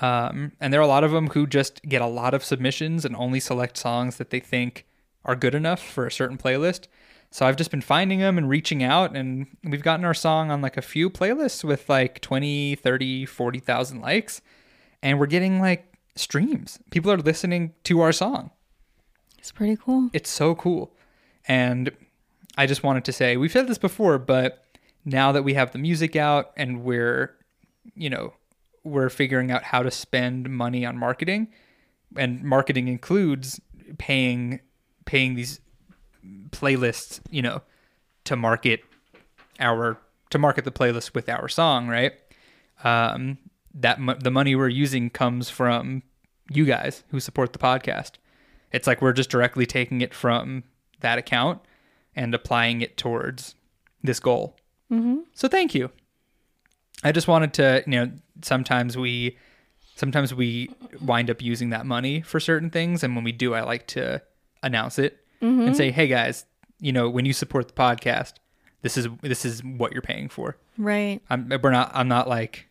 Um, and there are a lot of them who just get a lot of submissions and only select songs that they think are good enough for a certain playlist. So I've just been finding them and reaching out and we've gotten our song on like a few playlists with like 20, 30, 40,000 likes and we're getting like streams. People are listening to our song. It's pretty cool. It's so cool. And I just wanted to say, we've said this before, but now that we have the music out and we're, you know, we're figuring out how to spend money on marketing, and marketing includes paying paying these playlists, you know, to market our to market the playlist with our song, right? Um, that mo- the money we're using comes from you guys who support the podcast. It's like we're just directly taking it from that account and applying it towards this goal. Mm-hmm. So thank you. I just wanted to, you know, sometimes we sometimes we wind up using that money for certain things and when we do I like to announce it and say, "Hey guys, you know, when you support the podcast, this is this is what you're paying for." Right. I'm we're not I'm not like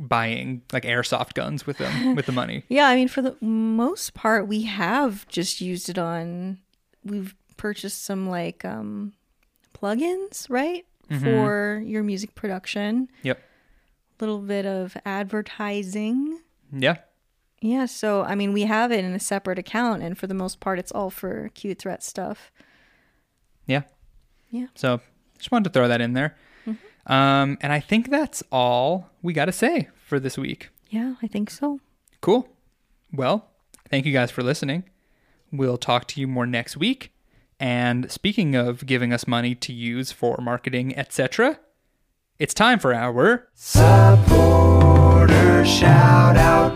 buying like airsoft guns with them with the money. Yeah, I mean, for the most part, we have just used it on. We've purchased some like um, plugins, right, for your music production. Yep. A little bit of advertising. Yeah. Yeah, so I mean, we have it in a separate account, and for the most part, it's all for cute threat stuff. Yeah. Yeah. So just wanted to throw that in there. Um, and I think that's all we got to say for this week. Yeah, I think so. Cool. Well, thank you guys for listening. We'll talk to you more next week. And speaking of giving us money to use for marketing, etc., it's time for our supporter shout out.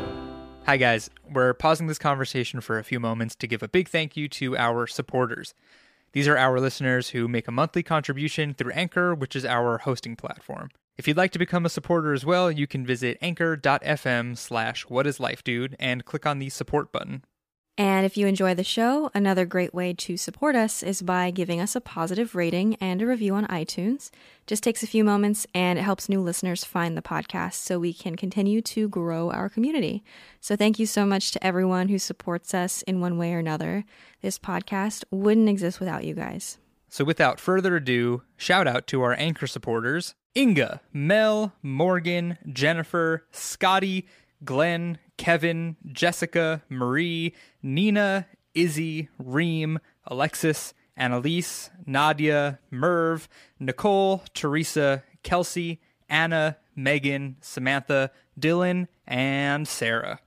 Hi guys, we're pausing this conversation for a few moments to give a big thank you to our supporters. These are our listeners who make a monthly contribution through Anchor, which is our hosting platform. If you'd like to become a supporter as well, you can visit anchor.fm slash whatislifedude and click on the support button. And if you enjoy the show, another great way to support us is by giving us a positive rating and a review on iTunes. Just takes a few moments and it helps new listeners find the podcast so we can continue to grow our community. So thank you so much to everyone who supports us in one way or another. This podcast wouldn't exist without you guys. So without further ado, shout out to our anchor supporters Inga, Mel, Morgan, Jennifer, Scotty, Glenn, Kevin, Jessica, Marie, Nina, Izzy, Reem, Alexis, Annalise, Nadia, Merv, Nicole, Teresa, Kelsey, Anna, Megan, Samantha, Dylan, and Sarah.